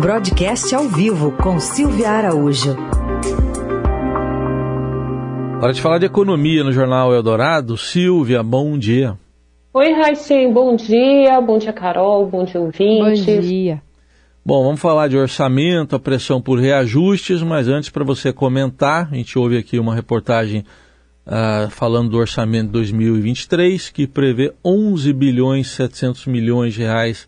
Broadcast ao vivo com Silvia Araújo. Hora de falar de economia no Jornal Eldorado. Silvia, bom dia. Oi, Raíssen, bom dia. Bom dia, Carol. Bom dia, ouvintes. Bom dia. Bom, vamos falar de orçamento, a pressão por reajustes, mas antes para você comentar, a gente ouve aqui uma reportagem uh, falando do orçamento 2023, que prevê 11 bilhões 700 milhões de reais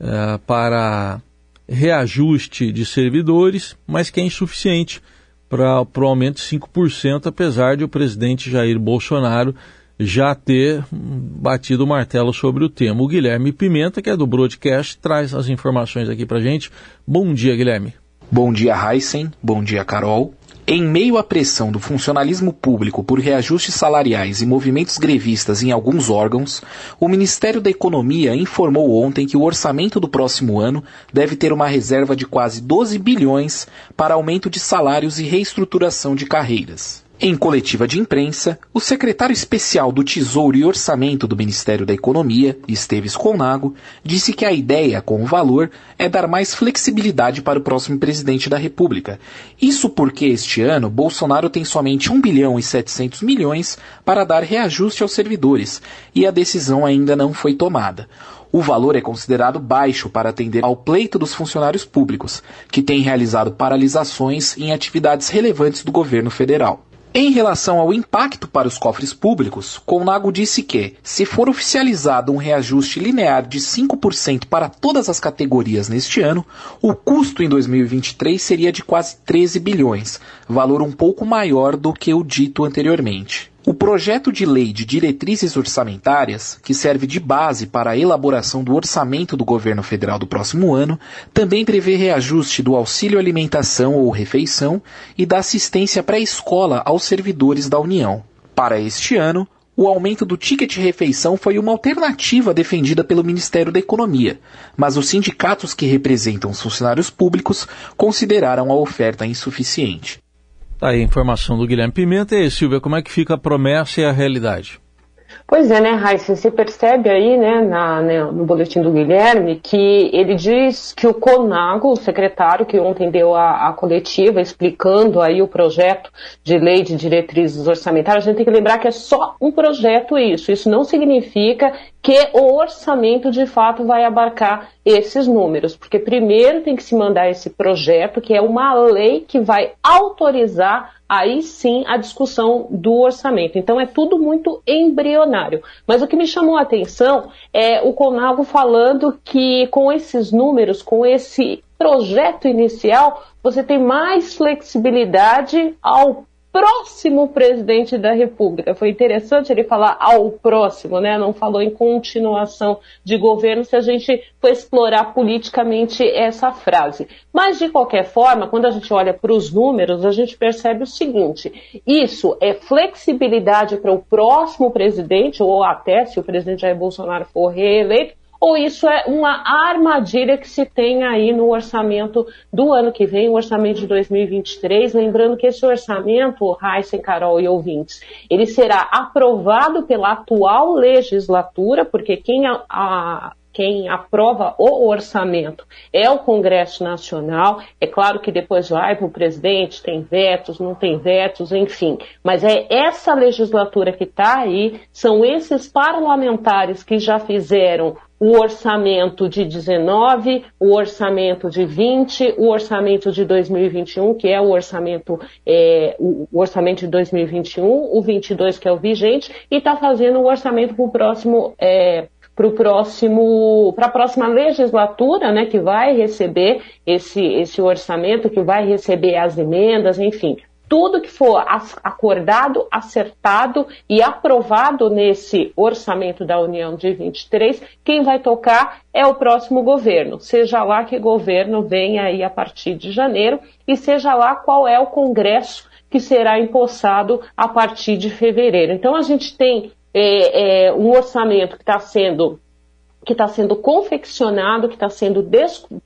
uh, para reajuste de servidores, mas que é insuficiente para o aumento de 5%, apesar de o presidente Jair Bolsonaro já ter batido o martelo sobre o tema. O Guilherme Pimenta, que é do Broadcast, traz as informações aqui para gente. Bom dia, Guilherme. Bom dia, Heisen. Bom dia, Carol. Em meio à pressão do funcionalismo público por reajustes salariais e movimentos grevistas em alguns órgãos, o Ministério da Economia informou ontem que o orçamento do próximo ano deve ter uma reserva de quase 12 bilhões para aumento de salários e reestruturação de carreiras. Em coletiva de imprensa, o secretário especial do Tesouro e Orçamento do Ministério da Economia, Esteves Colnago, disse que a ideia com o valor é dar mais flexibilidade para o próximo presidente da República. Isso porque este ano Bolsonaro tem somente 1 bilhão e 700 milhões para dar reajuste aos servidores e a decisão ainda não foi tomada. O valor é considerado baixo para atender ao pleito dos funcionários públicos, que têm realizado paralisações em atividades relevantes do governo federal. Em relação ao impacto para os cofres públicos, Colnago disse que, se for oficializado um reajuste linear de 5% para todas as categorias neste ano, o custo em 2023 seria de quase 13 bilhões, valor um pouco maior do que o dito anteriormente. O projeto de lei de diretrizes orçamentárias, que serve de base para a elaboração do orçamento do governo federal do próximo ano, também prevê reajuste do auxílio alimentação ou refeição e da assistência pré-escola aos servidores da União. Para este ano, o aumento do ticket refeição foi uma alternativa defendida pelo Ministério da Economia, mas os sindicatos que representam os funcionários públicos consideraram a oferta insuficiente. Tá aí a informação do Guilherme Pimenta. E aí, Silvia, como é que fica a promessa e a realidade? Pois é, né, Raíssa, você percebe aí, né, na, né, no boletim do Guilherme, que ele diz que o Conago, o secretário que ontem deu a, a, coletiva explicando aí o projeto de lei de diretrizes orçamentárias, a gente tem que lembrar que é só um projeto isso. Isso não significa que o orçamento de fato vai abarcar esses números, porque primeiro tem que se mandar esse projeto, que é uma lei que vai autorizar aí sim a discussão do orçamento. Então é tudo muito embrionário. Mas o que me chamou a atenção é o Conago falando que com esses números, com esse projeto inicial, você tem mais flexibilidade ao próximo presidente da República. Foi interessante ele falar ao próximo, né? Não falou em continuação de governo se a gente for explorar politicamente essa frase. Mas, de qualquer forma, quando a gente olha para os números, a gente percebe o seguinte: isso é flexibilidade para o próximo presidente, ou até se o presidente Jair Bolsonaro for reeleito, ou isso é uma armadilha que se tem aí no orçamento do ano que vem, o orçamento de 2023? Lembrando que esse orçamento, Heisen, Carol e ouvintes, ele será aprovado pela atual legislatura, porque quem a, a quem aprova o orçamento é o Congresso Nacional. É claro que depois vai para o presidente, tem vetos, não tem vetos, enfim. Mas é essa legislatura que está aí, são esses parlamentares que já fizeram o orçamento de 19, o orçamento de 20, o orçamento de 2021, que é o orçamento, é, o orçamento de 2021, o 22, que é o vigente, e está fazendo o orçamento para o próximo. É, para o próximo, para a próxima legislatura, né, que vai receber esse, esse orçamento, que vai receber as emendas, enfim, tudo que for acordado, acertado e aprovado nesse orçamento da União de 23, quem vai tocar é o próximo governo, seja lá que governo venha aí a partir de janeiro e seja lá qual é o Congresso que será empossado a partir de fevereiro. Então a gente tem é, é, um orçamento que está sendo que está sendo confeccionado, que está sendo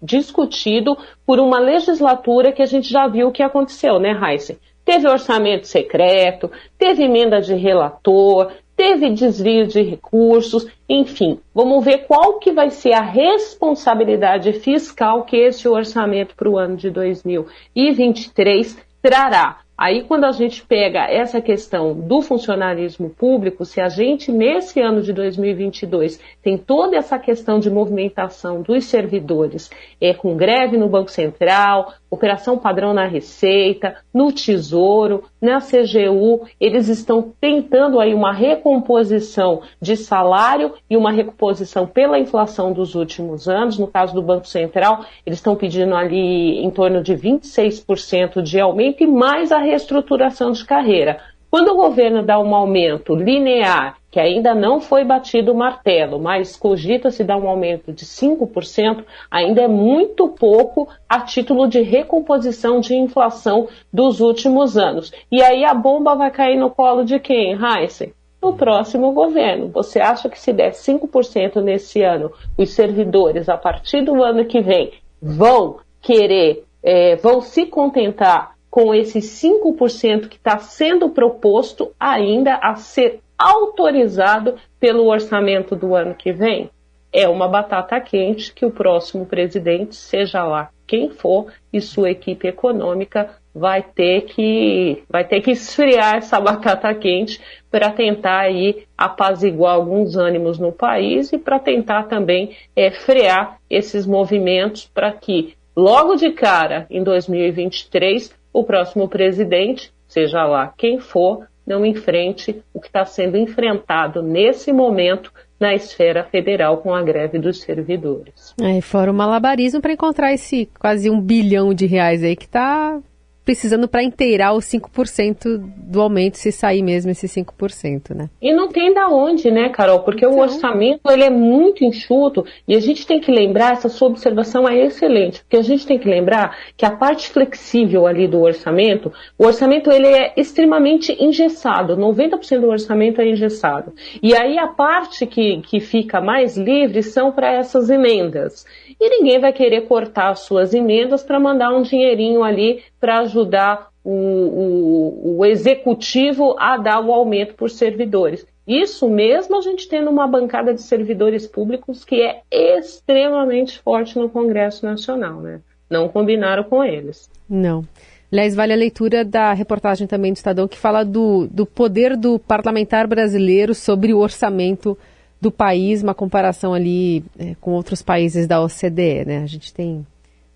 discutido por uma legislatura que a gente já viu o que aconteceu, né, Heisen? Teve orçamento secreto, teve emenda de relator, teve desvio de recursos, enfim, vamos ver qual que vai ser a responsabilidade fiscal que esse orçamento para o ano de 2023 trará. Aí, quando a gente pega essa questão do funcionarismo público, se a gente, nesse ano de 2022, tem toda essa questão de movimentação dos servidores, é, com greve no Banco Central, operação padrão na Receita, no Tesouro, na CGU, eles estão tentando aí uma recomposição de salário e uma recomposição pela inflação dos últimos anos. No caso do Banco Central, eles estão pedindo ali em torno de 26% de aumento e mais a reestruturação de carreira. Quando o governo dá um aumento linear, que ainda não foi batido o martelo, mas cogita-se dar um aumento de 5%, ainda é muito pouco a título de recomposição de inflação dos últimos anos. E aí a bomba vai cair no colo de quem, Heisen? no próximo governo. Você acha que se der 5% nesse ano, os servidores, a partir do ano que vem, vão querer, é, vão se contentar com esse 5% que está sendo proposto ainda a ser autorizado pelo orçamento do ano que vem? É uma batata quente que o próximo presidente, seja lá quem for, e sua equipe econômica vai ter que vai ter que esfriar essa batata quente para tentar aí apaziguar alguns ânimos no país e para tentar também é, frear esses movimentos para que logo de cara em 2023 o próximo presidente, seja lá quem for, não enfrente o que está sendo enfrentado nesse momento na esfera federal com a greve dos servidores. É, fora o malabarismo para encontrar esse quase um bilhão de reais aí que está precisando para inteirar os 5% do aumento, se sair mesmo esse 5%, né? E não tem da onde, né, Carol? Porque então... o orçamento ele é muito enxuto e a gente tem que lembrar, essa sua observação é excelente, porque a gente tem que lembrar que a parte flexível ali do orçamento, o orçamento ele é extremamente engessado, 90% do orçamento é engessado. E aí a parte que, que fica mais livre são para essas emendas e ninguém vai querer cortar as suas emendas para mandar um dinheirinho ali para ajudar o, o, o executivo a dar o aumento por servidores. Isso mesmo a gente tendo uma bancada de servidores públicos que é extremamente forte no Congresso Nacional, né? Não combinaram com eles. Não. Aliás, vale a leitura da reportagem também do Estadão que fala do, do poder do parlamentar brasileiro sobre o orçamento do país, uma comparação ali é, com outros países da OCDE, né? A gente tem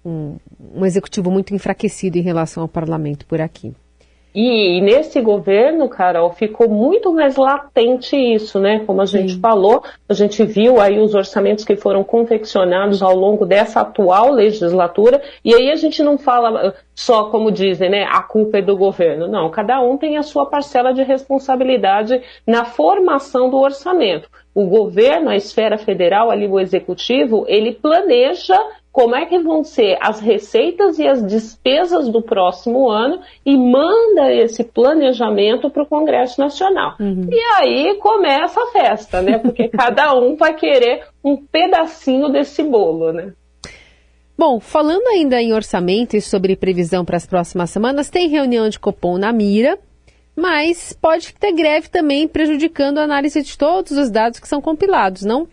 um, um executivo muito enfraquecido em relação ao parlamento por aqui. E, e, nesse governo, Carol, ficou muito mais latente isso, né? Como a gente Sim. falou, a gente viu aí os orçamentos que foram confeccionados ao longo dessa atual legislatura, e aí a gente não fala só, como dizem, né? A culpa é do governo. Não, cada um tem a sua parcela de responsabilidade na formação do orçamento. O governo, a esfera federal, ali o executivo, ele planeja como é que vão ser as receitas e as despesas do próximo ano e manda esse planejamento para o Congresso Nacional. Uhum. E aí começa a festa, né? Porque cada um vai querer um pedacinho desse bolo, né? Bom, falando ainda em orçamento e sobre previsão para as próximas semanas, tem reunião de Copom na mira, mas pode ter greve também prejudicando a análise de todos os dados que são compilados, não?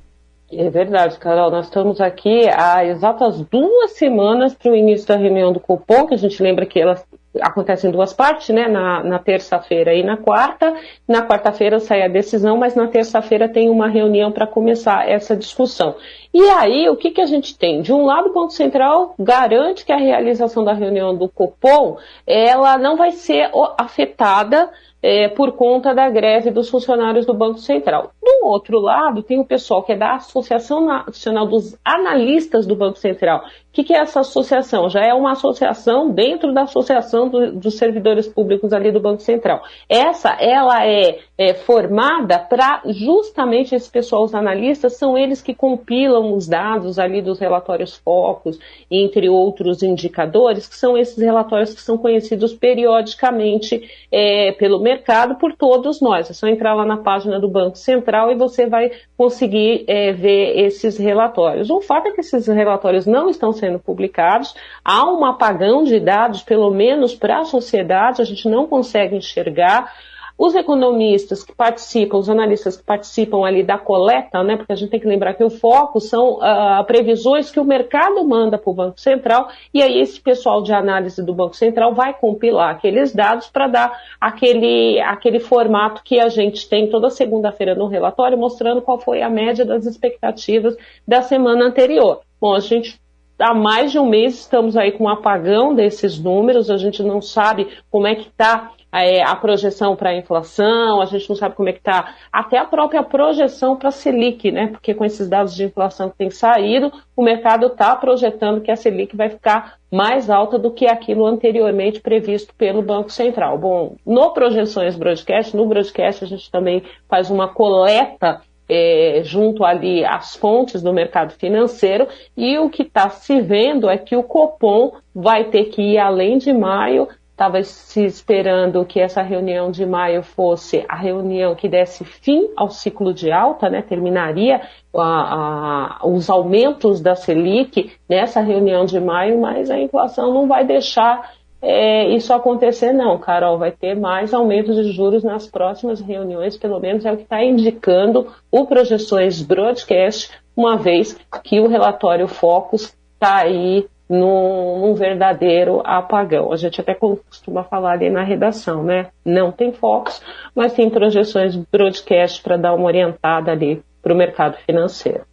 É verdade, Carol. Nós estamos aqui há exatas duas semanas para o início da reunião do Copom, que a gente lembra que elas acontecem em duas partes, né? Na, na terça-feira e na quarta. Na quarta-feira sai a decisão, mas na terça-feira tem uma reunião para começar essa discussão. E aí, o que, que a gente tem? De um lado, o Banco Central garante que a realização da reunião do Copom ela não vai ser afetada é, por conta da greve dos funcionários do Banco Central. Do outro lado, tem o pessoal que é da Associação Nacional dos Analistas do Banco Central. O que, que é essa associação? Já é uma associação dentro da Associação do, dos Servidores Públicos ali do Banco Central. Essa, ela é, é formada para justamente esse pessoal, os analistas, são eles que compilam os dados ali dos relatórios focos, entre outros indicadores, que são esses relatórios que são conhecidos periodicamente é, pelo mercado por todos nós. É só entrar lá na página do Banco Central e você vai conseguir é, ver esses relatórios. O fato é que esses relatórios não estão sendo publicados, há um apagão de dados, pelo menos para a sociedade, a gente não consegue enxergar. Os economistas que participam, os analistas que participam ali da coleta, né, porque a gente tem que lembrar que o foco são uh, previsões que o mercado manda para o Banco Central, e aí esse pessoal de análise do Banco Central vai compilar aqueles dados para dar aquele, aquele formato que a gente tem toda segunda-feira no relatório, mostrando qual foi a média das expectativas da semana anterior. Bom, a gente há mais de um mês estamos aí com um apagão desses números, a gente não sabe como é que está é, a projeção para a inflação, a gente não sabe como é que está até a própria projeção para a Selic, né? Porque com esses dados de inflação que tem saído, o mercado está projetando que a Selic vai ficar mais alta do que aquilo anteriormente previsto pelo Banco Central. Bom, no Projeções Broadcast, no Broadcast a gente também faz uma coleta é, junto ali às fontes do mercado financeiro, e o que está se vendo é que o Copom vai ter que ir além de maio. Estava se esperando que essa reunião de maio fosse a reunião que desse fim ao ciclo de alta, né? terminaria a, a, os aumentos da Selic nessa reunião de maio, mas a inflação não vai deixar é, isso acontecer, não, Carol. Vai ter mais aumentos de juros nas próximas reuniões, pelo menos é o que está indicando o Projeções Broadcast, uma vez que o relatório Focus está aí num, num, verdadeiro apagão. A gente até costuma falar ali na redação, né? Não tem focos, mas tem projeções broadcast para dar uma orientada ali para o mercado financeiro.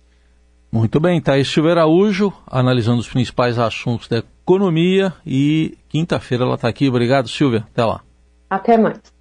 Muito bem, Thaís Silva Araújo, analisando os principais assuntos da economia e quinta-feira ela está aqui. Obrigado, Silvia. Até lá. Até mais.